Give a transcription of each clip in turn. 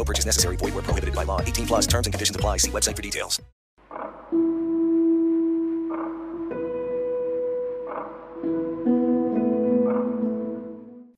No purchase necessary. Void where prohibited by law. 18 plus terms and conditions apply. See website for details.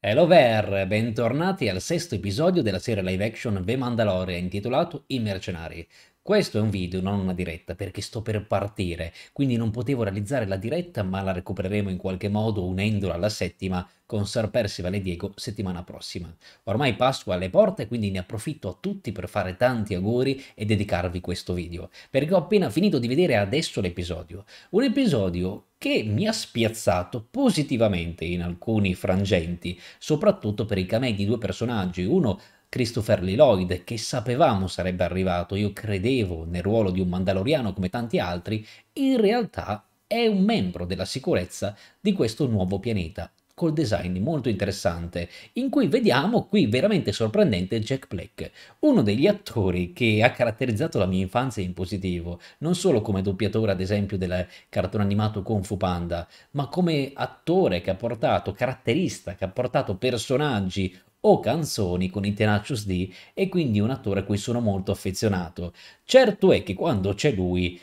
Hello Ver, bentornati al sesto episodio della serie live action The Mandalorian intitolato I Mercenari. Questo è un video, non una diretta, perché sto per partire, quindi non potevo realizzare la diretta, ma la recupereremo in qualche modo unendola alla settima con Sir Percival e Diego settimana prossima. Ormai Pasqua alle porte, quindi ne approfitto a tutti per fare tanti auguri e dedicarvi questo video, perché ho appena finito di vedere adesso l'episodio. Un episodio che mi ha spiazzato positivamente in alcuni frangenti, soprattutto per i camei di due personaggi, uno Christopher Lloyd, che sapevamo sarebbe arrivato, io credevo nel ruolo di un Mandaloriano come tanti altri, in realtà è un membro della sicurezza di questo nuovo pianeta, col design molto interessante, in cui vediamo qui veramente sorprendente Jack Black, uno degli attori che ha caratterizzato la mia infanzia in positivo, non solo come doppiatore ad esempio del cartone animato Kung Fu Panda, ma come attore che ha portato, caratterista, che ha portato personaggi o canzoni con i Tenacious D e quindi un attore a cui sono molto affezionato. Certo è che quando c'è lui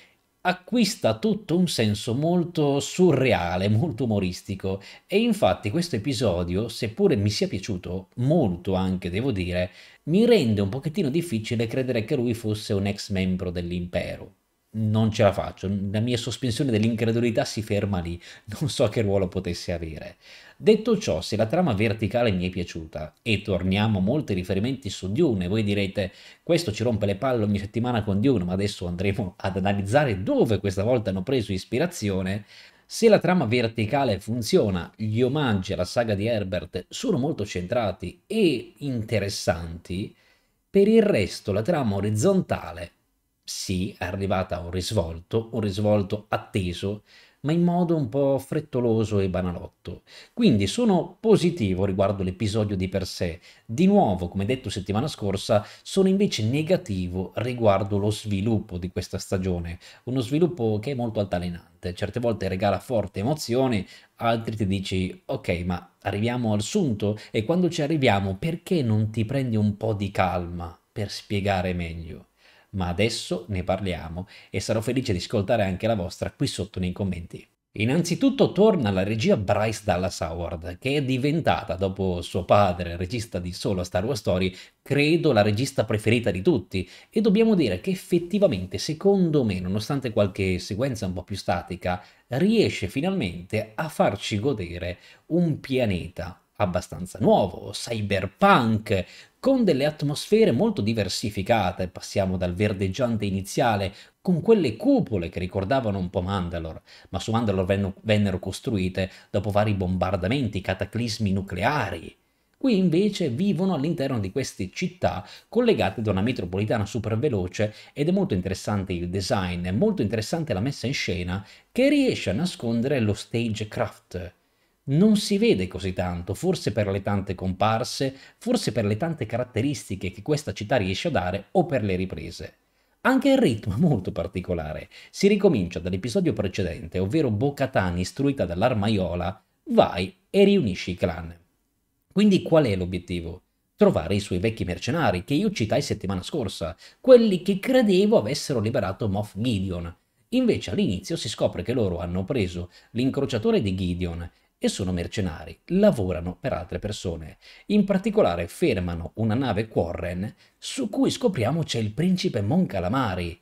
acquista tutto un senso molto surreale, molto umoristico e infatti questo episodio, seppure mi sia piaciuto molto anche, devo dire, mi rende un pochettino difficile credere che lui fosse un ex membro dell'impero. Non ce la faccio, la mia sospensione dell'incredulità si ferma lì, non so che ruolo potesse avere. Detto ciò, se la trama verticale mi è piaciuta e torniamo a molti riferimenti su Dune, voi direte questo ci rompe le palle ogni settimana con Dune, ma adesso andremo ad analizzare dove questa volta hanno preso ispirazione. Se la trama verticale funziona, gli omaggi alla saga di Herbert sono molto centrati e interessanti, per il resto la trama orizzontale sì, è arrivata a un risvolto, un risvolto atteso, ma in modo un po' frettoloso e banalotto. Quindi sono positivo riguardo l'episodio di per sé. Di nuovo, come detto settimana scorsa, sono invece negativo riguardo lo sviluppo di questa stagione. Uno sviluppo che è molto altalenante. Certe volte regala forti emozioni, altri ti dici ok, ma arriviamo al sunto e quando ci arriviamo perché non ti prendi un po' di calma per spiegare meglio? Ma adesso ne parliamo e sarò felice di ascoltare anche la vostra qui sotto nei commenti. Innanzitutto torna la regia Bryce Dallas Howard, che è diventata, dopo suo padre, regista di solo Star Wars Story, credo la regista preferita di tutti, e dobbiamo dire che effettivamente, secondo me, nonostante qualche sequenza un po' più statica, riesce finalmente a farci godere un pianeta abbastanza nuovo, cyberpunk, con delle atmosfere molto diversificate, passiamo dal verdeggiante iniziale, con quelle cupole che ricordavano un po' Mandalore, ma su Mandalore vennero costruite dopo vari bombardamenti, cataclismi nucleari. Qui invece vivono all'interno di queste città collegate da una metropolitana super veloce ed è molto interessante il design, è molto interessante la messa in scena che riesce a nascondere lo stagecraft, non si vede così tanto, forse per le tante comparse, forse per le tante caratteristiche che questa città riesce a dare o per le riprese. Anche il ritmo è molto particolare. Si ricomincia dall'episodio precedente, ovvero Bo-Katan istruita dall'armaiola, vai e riunisci i clan. Quindi qual è l'obiettivo? Trovare i suoi vecchi mercenari che io citai settimana scorsa, quelli che credevo avessero liberato Moff Gideon. Invece all'inizio si scopre che loro hanno preso l'incrociatore di Gideon e sono mercenari, lavorano per altre persone. In particolare fermano una nave Quarren su cui scopriamo c'è il principe Mon Calamari.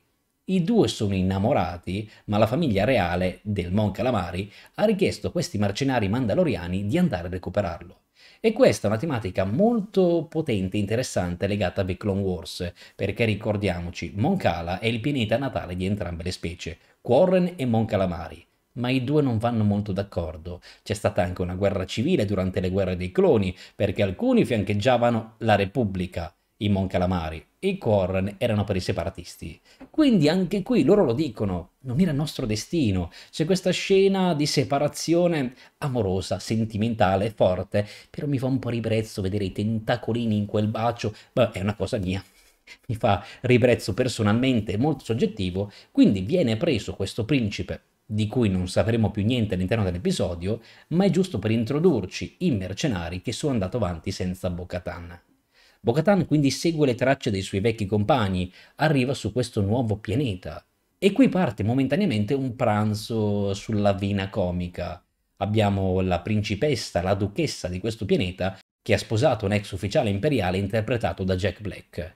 I due sono innamorati, ma la famiglia reale del Mon Calamari ha richiesto a questi mercenari mandaloriani di andare a recuperarlo. E questa è una tematica molto potente e interessante legata a The Clone Wars, perché ricordiamoci, Mon Cala è il pianeta natale di entrambe le specie, Quarren e Mon Calamari ma i due non vanno molto d'accordo. C'è stata anche una guerra civile durante le guerre dei cloni, perché alcuni fiancheggiavano la Repubblica, i Mon Calamari, e i Corren erano per i separatisti. Quindi anche qui loro lo dicono, non era il nostro destino. C'è questa scena di separazione amorosa, sentimentale, forte, però mi fa un po' ribrezzo vedere i tentacolini in quel bacio, beh, è una cosa mia mi fa ribrezzo personalmente, molto soggettivo, quindi viene preso questo principe di cui non sapremo più niente all'interno dell'episodio, ma è giusto per introdurci i mercenari che sono andati avanti senza Bo-Katan. Bo-Katan quindi segue le tracce dei suoi vecchi compagni, arriva su questo nuovo pianeta e qui parte momentaneamente un pranzo sulla vina comica. Abbiamo la principessa, la duchessa di questo pianeta, che ha sposato un ex ufficiale imperiale interpretato da Jack Black.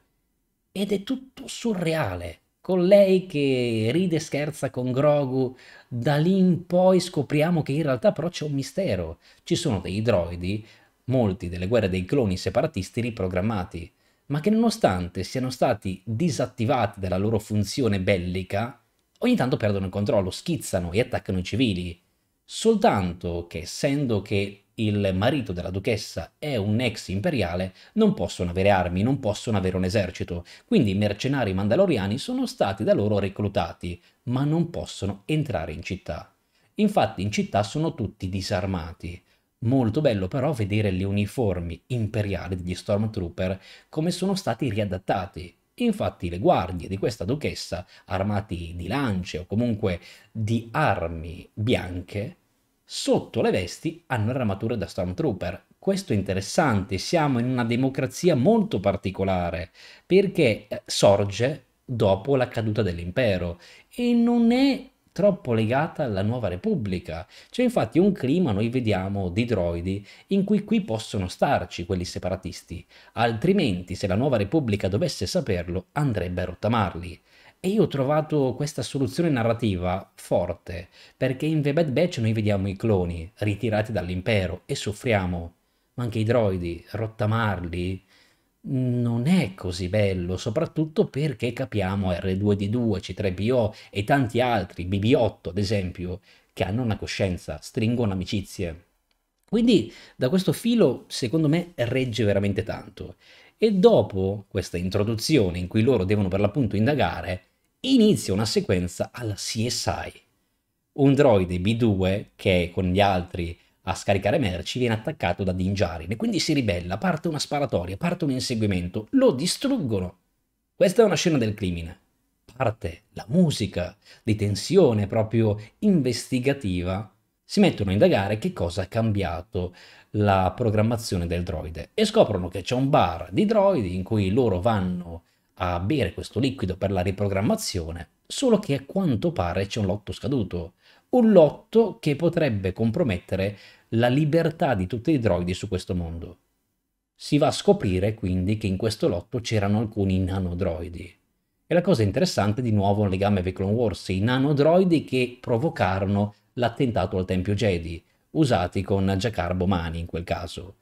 Ed è tutto surreale con lei che ride e scherza con Grogu, da lì in poi scopriamo che in realtà però c'è un mistero. Ci sono dei droidi, molti delle guerre dei cloni separatisti riprogrammati, ma che nonostante siano stati disattivati dalla loro funzione bellica, ogni tanto perdono il controllo, schizzano e attaccano i civili. Soltanto che essendo che il marito della duchessa è un ex imperiale, non possono avere armi, non possono avere un esercito, quindi i mercenari mandaloriani sono stati da loro reclutati, ma non possono entrare in città. Infatti in città sono tutti disarmati. Molto bello però vedere le uniformi imperiali degli Stormtrooper come sono stati riadattati. Infatti le guardie di questa duchessa, armati di lance o comunque di armi bianche, Sotto le vesti hanno l'armatura da Stormtrooper. Questo è interessante, siamo in una democrazia molto particolare, perché eh, sorge dopo la caduta dell'impero e non è troppo legata alla nuova repubblica. C'è infatti un clima, noi vediamo, di droidi in cui qui possono starci quelli separatisti, altrimenti se la nuova repubblica dovesse saperlo andrebbe a rottamarli. E io ho trovato questa soluzione narrativa forte, perché in The Bad Batch noi vediamo i cloni ritirati dall'impero e soffriamo, ma anche i droidi, rottamarli, non è così bello, soprattutto perché capiamo R2D2, C3PO e tanti altri, BB8 ad esempio, che hanno una coscienza, stringono amicizie. Quindi da questo filo, secondo me, regge veramente tanto. E dopo questa introduzione in cui loro devono per l'appunto indagare, inizia una sequenza alla CSI. Un droide B2 che con gli altri a scaricare merci viene attaccato da Dinjarin e quindi si ribella, parte una sparatoria, parte un inseguimento, lo distruggono. Questa è una scena del crimine. Parte la musica di tensione proprio investigativa. Si mettono a indagare che cosa ha cambiato la programmazione del droide e scoprono che c'è un bar di droidi in cui loro vanno a bere questo liquido per la riprogrammazione, solo che a quanto pare c'è un lotto scaduto, un lotto che potrebbe compromettere la libertà di tutti i droidi su questo mondo. Si va a scoprire quindi che in questo lotto c'erano alcuni nanodroidi. E la cosa interessante di nuovo un legame con Clone Wars, i nanodroidi che provocarono l'attentato al Tempio Jedi, usati con Jakar Bomani in quel caso.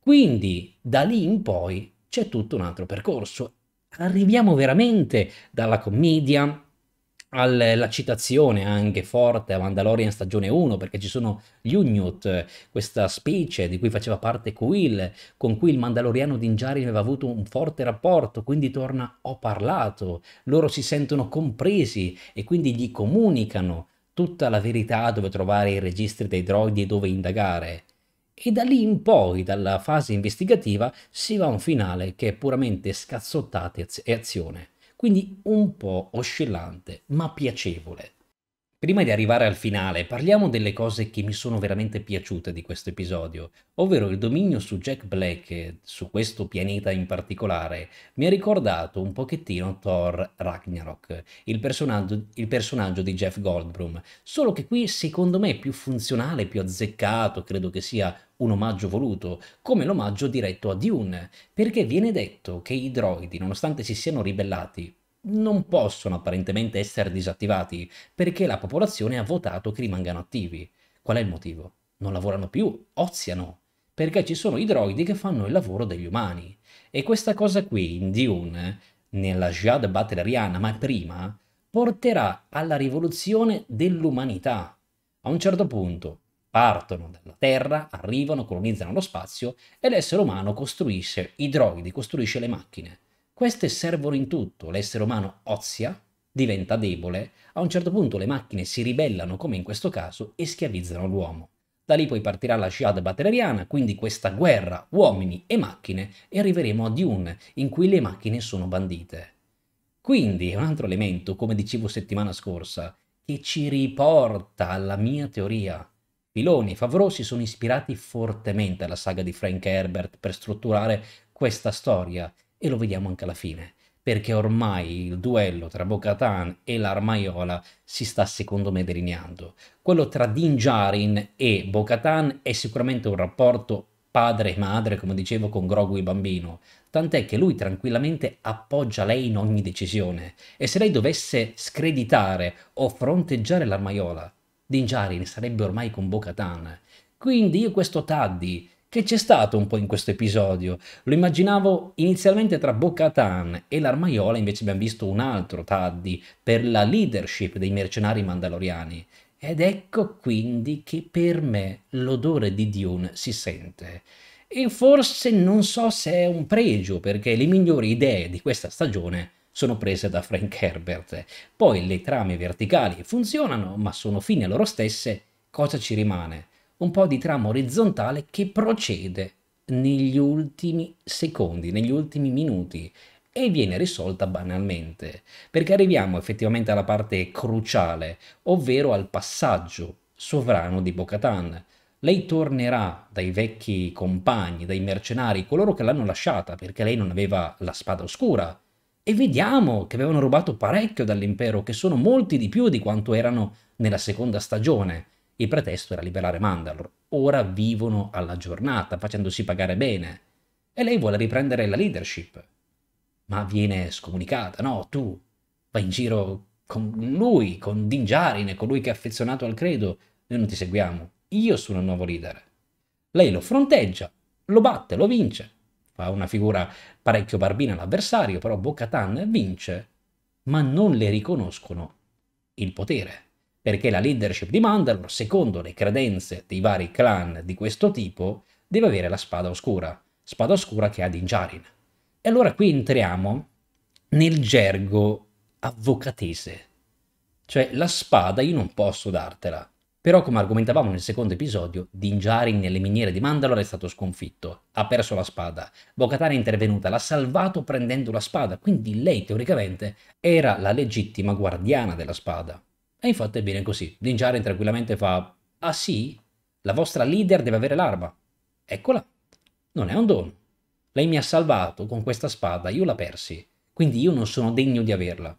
Quindi da lì in poi c'è tutto un altro percorso arriviamo veramente dalla commedia alla citazione anche forte a Mandalorian stagione 1 perché ci sono gli Unyut, questa specie di cui faceva parte Quill, con cui il Mandaloriano di Injari aveva avuto un forte rapporto, quindi torna ho parlato, loro si sentono compresi e quindi gli comunicano tutta la verità dove trovare i registri dei droidi e dove indagare e da lì in poi, dalla fase investigativa, si va a un finale che è puramente scazzottate e azione, quindi un po' oscillante, ma piacevole. Prima di arrivare al finale, parliamo delle cose che mi sono veramente piaciute di questo episodio, ovvero il dominio su Jack Black su questo pianeta in particolare mi ha ricordato un pochettino Thor Ragnarok, il personaggio, il personaggio di Jeff Goldblum, solo che qui secondo me è più funzionale, più azzeccato, credo che sia un omaggio voluto, come l'omaggio diretto a Dune, perché viene detto che i droidi, nonostante si siano ribellati, non possono apparentemente essere disattivati perché la popolazione ha votato che rimangano attivi. Qual è il motivo? Non lavorano più, oziano, perché ci sono i droidi che fanno il lavoro degli umani. E questa cosa qui in Dune, nella Jihad Battleriana, ma prima, porterà alla rivoluzione dell'umanità. A un certo punto partono dalla Terra, arrivano, colonizzano lo spazio e l'essere umano costruisce i droidi, costruisce le macchine. Queste servono in tutto, l'essere umano ozia, diventa debole, a un certo punto le macchine si ribellano come in questo caso e schiavizzano l'uomo. Da lì poi partirà la Jihad batteriana, quindi questa guerra uomini e macchine, e arriveremo a Dune, in cui le macchine sono bandite. Quindi un altro elemento, come dicevo settimana scorsa, che ci riporta alla mia teoria. Filoni e Favreau sono ispirati fortemente alla saga di Frank Herbert per strutturare questa storia e lo vediamo anche alla fine, perché ormai il duello tra Bo-Katan e l'Armaiola si sta secondo me delineando. Quello tra Din Djarin e Bo-Katan è sicuramente un rapporto padre e madre, come dicevo, con Grogu e bambino, tant'è che lui tranquillamente appoggia lei in ogni decisione, e se lei dovesse screditare o fronteggiare l'Armaiola, Din Djarin sarebbe ormai con Bo-Katan. Quindi io questo Taddi che c'è stato un po' in questo episodio. Lo immaginavo inizialmente tra Bo-Katan e l'Armaiola, invece abbiamo visto un altro Taddi per la leadership dei mercenari mandaloriani. Ed ecco quindi che per me l'odore di Dune si sente. E forse non so se è un pregio, perché le migliori idee di questa stagione sono prese da Frank Herbert. Poi le trame verticali funzionano, ma sono fine loro stesse. Cosa ci rimane? Un po' di trama orizzontale che procede negli ultimi secondi, negli ultimi minuti e viene risolta banalmente, perché arriviamo effettivamente alla parte cruciale, ovvero al passaggio sovrano di Bocatan. Lei tornerà dai vecchi compagni, dai mercenari, coloro che l'hanno lasciata perché lei non aveva la spada oscura. E vediamo che avevano rubato parecchio dall'impero, che sono molti di più di quanto erano nella seconda stagione. Il pretesto era liberare Mandalore. Ora vivono alla giornata, facendosi pagare bene. E lei vuole riprendere la leadership. Ma viene scomunicata, no? Tu vai in giro con lui, con Din Djarin, colui che è affezionato al credo. Noi non ti seguiamo. Io sono il nuovo leader. Lei lo fronteggia, lo batte, lo vince. Fa una figura parecchio barbina all'avversario, però Bo-Katan vince, ma non le riconoscono il potere perché la leadership di Mandalore, secondo le credenze dei vari clan di questo tipo, deve avere la spada oscura, spada oscura che ha Din Djarin. E allora qui entriamo nel gergo avvocatese, cioè la spada io non posso dartela, però come argomentavamo nel secondo episodio, Din Djarin nelle miniere di Mandalore è stato sconfitto, ha perso la spada, Bo-Katan è intervenuta, l'ha salvato prendendo la spada, quindi lei teoricamente era la legittima guardiana della spada. E infatti è bene così. Din Djarin tranquillamente fa Ah sì? La vostra leader deve avere l'arma. Eccola. Non è un dono. Lei mi ha salvato con questa spada, io la persi. Quindi io non sono degno di averla.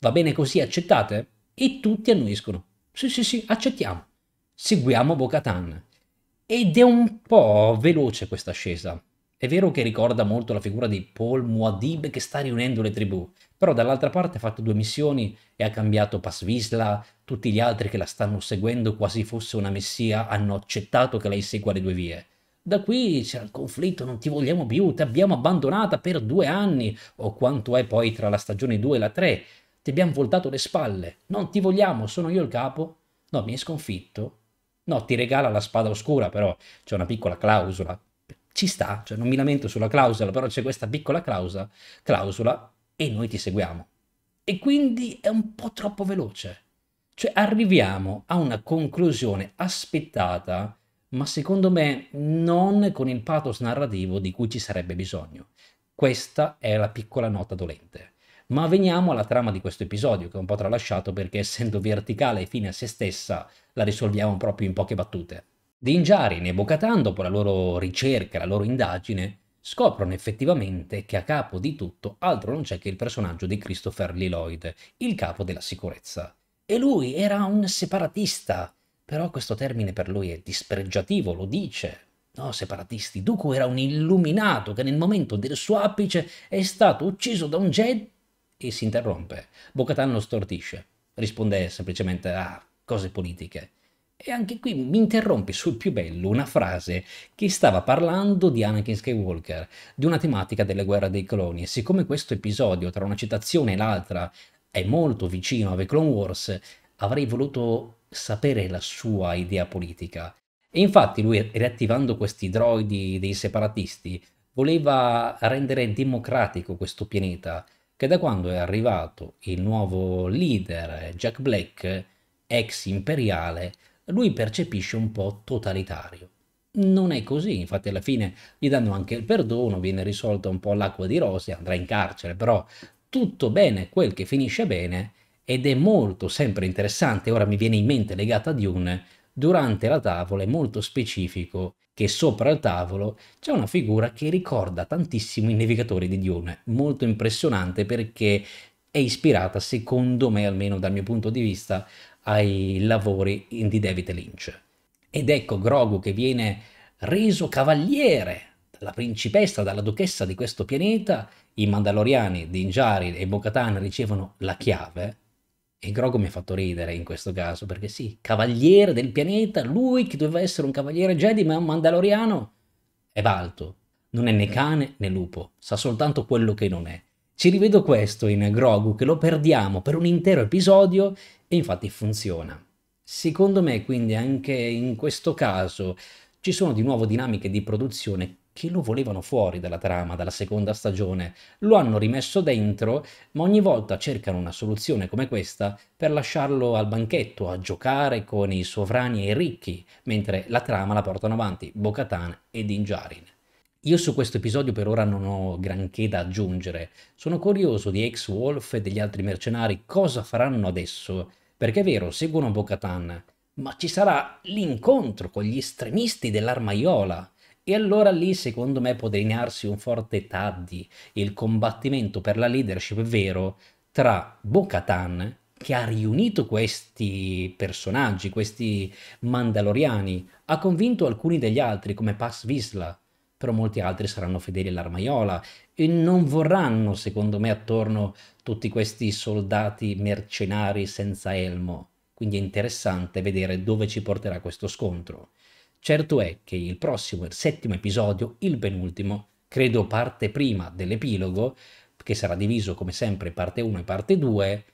Va bene così, accettate? E tutti annuiscono. Sì, sì, sì, accettiamo. Seguiamo Bocatan. Ed è un po' veloce questa ascesa. È vero che ricorda molto la figura di Paul Muad'Dib che sta riunendo le tribù, però dall'altra parte ha fatto due missioni e ha cambiato Pasvisla, tutti gli altri che la stanno seguendo quasi fosse una messia hanno accettato che lei segua le due vie. Da qui c'è il conflitto, non ti vogliamo più, ti abbiamo abbandonata per due anni, o quanto è poi tra la stagione 2 e la 3, ti abbiamo voltato le spalle, non ti vogliamo, sono io il capo? No, mi hai sconfitto? No, ti regala la spada oscura, però c'è una piccola clausola, ci sta, cioè non mi lamento sulla clausola, però c'è questa piccola clausola, clausola e noi ti seguiamo. E quindi è un po' troppo veloce. Cioè arriviamo a una conclusione aspettata, ma secondo me non con il pathos narrativo di cui ci sarebbe bisogno. Questa è la piccola nota dolente. Ma veniamo alla trama di questo episodio, che è un po' tralasciato perché essendo verticale e fine a se stessa, la risolviamo proprio in poche battute. Din Djarin e Bo-Katan, dopo la loro ricerca, la loro indagine, scoprono effettivamente che a capo di tutto altro non c'è che il personaggio di Christopher Lee Lloyd, il capo della sicurezza. E lui era un separatista, però questo termine per lui è dispregiativo, lo dice. No, separatisti, Dooku era un illuminato che nel momento del suo apice è stato ucciso da un Jedi e si interrompe. Bocatan lo stortisce, risponde semplicemente a cose politiche. E anche qui mi interrompe sul più bello una frase che stava parlando di Anakin Skywalker, di una tematica delle guerre dei cloni. E siccome questo episodio, tra una citazione e l'altra, è molto vicino a The Clone Wars, avrei voluto sapere la sua idea politica. E infatti lui, riattivando questi droidi dei separatisti, voleva rendere democratico questo pianeta, che da quando è arrivato il nuovo leader, Jack Black, ex imperiale, lui percepisce un po' totalitario. Non è così, infatti alla fine gli danno anche il perdono, viene risolta un po' l'acqua di rose, andrà in carcere, però tutto bene quel che finisce bene ed è molto sempre interessante, ora mi viene in mente legata a Dune, durante la tavola è molto specifico che sopra il tavolo c'è una figura che ricorda tantissimo i navigatori di Dune, molto impressionante perché è ispirata, secondo me almeno dal mio punto di vista, ai lavori di David Lynch. Ed ecco Grogu che viene reso cavaliere dalla principessa, dalla duchessa di questo pianeta, i Mandaloriani, Din Djarin e Bo-Katan ricevono la chiave, e Grogu mi ha fatto ridere in questo caso, perché sì, cavaliere del pianeta, lui che doveva essere un cavaliere Jedi, ma un Mandaloriano, è Balto. Non è né cane né lupo, sa soltanto quello che non è. Ci rivedo questo in Grogu, che lo perdiamo per un intero episodio e infatti funziona. Secondo me, quindi, anche in questo caso ci sono di nuovo dinamiche di produzione che lo volevano fuori dalla trama, dalla seconda stagione, lo hanno rimesso dentro, ma ogni volta cercano una soluzione come questa per lasciarlo al banchetto a giocare con i sovrani e i ricchi, mentre la trama la portano avanti Bo-Katan e Din Djarin. Io su questo episodio per ora non ho granché da aggiungere, sono curioso di Ex-Wolf e degli altri mercenari cosa faranno adesso, perché è vero, seguono Bo-Katan, ma ci sarà l'incontro con gli estremisti dell'Armaiola, e allora lì secondo me può delinearsi un forte taddi, il combattimento per la leadership vero tra Bo-Katan, che ha riunito questi personaggi, questi mandaloriani, ha convinto alcuni degli altri come Pass Visla, però molti altri saranno fedeli all'armaiola e non vorranno, secondo me, attorno tutti questi soldati mercenari senza elmo. Quindi è interessante vedere dove ci porterà questo scontro. Certo è che il prossimo, il settimo episodio, il penultimo, credo parte prima dell'epilogo, che sarà diviso come sempre parte 1 e parte 2,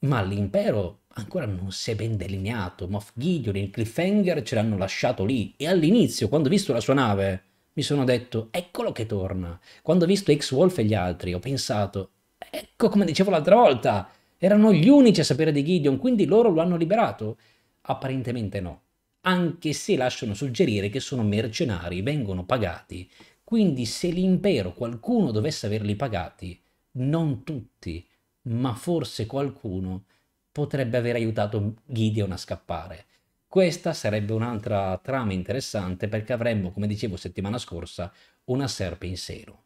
ma l'impero ancora non si è ben delineato. Moff Gideon e il cliffhanger ce l'hanno lasciato lì e all'inizio, quando ho visto la sua nave, mi sono detto eccolo che torna. Quando ho visto X-Wolf e gli altri, ho pensato ecco come dicevo l'altra volta, erano gli unici a sapere di Gideon, quindi loro lo hanno liberato? Apparentemente no anche se lasciano suggerire che sono mercenari, vengono pagati. Quindi se l'impero qualcuno dovesse averli pagati, non tutti, ma forse qualcuno, potrebbe aver aiutato Gideon a scappare. Questa sarebbe un'altra trama interessante perché avremmo, come dicevo settimana scorsa, una serpe in seno.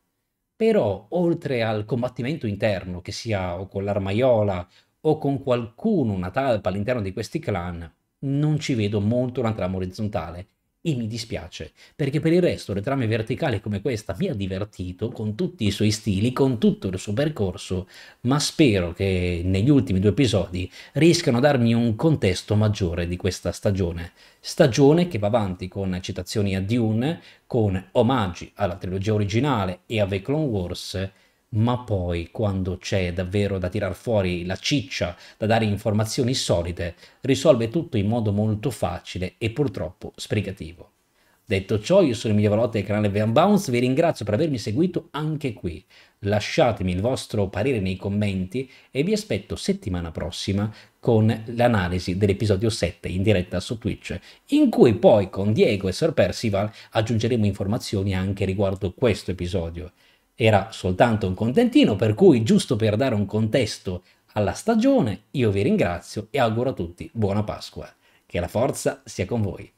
Però, oltre al combattimento interno, che sia o con l'armaiola o con qualcuno, una talpa all'interno di questi clan, non ci vedo molto una trama orizzontale e mi dispiace, perché per il resto le trame verticali come questa mi ha divertito con tutti i suoi stili, con tutto il suo percorso, ma spero che negli ultimi due episodi riescano a darmi un contesto maggiore di questa stagione. Stagione che va avanti con citazioni a Dune, con omaggi alla trilogia originale e a The Clone Wars, ma poi quando c'è davvero da tirar fuori la ciccia, da dare informazioni solide, risolve tutto in modo molto facile e purtroppo sbrigativo. Detto ciò, io sono Emilio Valotta del canale Van Bounce, vi ringrazio per avermi seguito anche qui. Lasciatemi il vostro parere nei commenti e vi aspetto settimana prossima con l'analisi dell'episodio 7 in diretta su Twitch, in cui poi con Diego e Sir Percival aggiungeremo informazioni anche riguardo questo episodio era soltanto un contentino, per cui giusto per dare un contesto alla stagione, io vi ringrazio e auguro a tutti buona Pasqua. Che la forza sia con voi.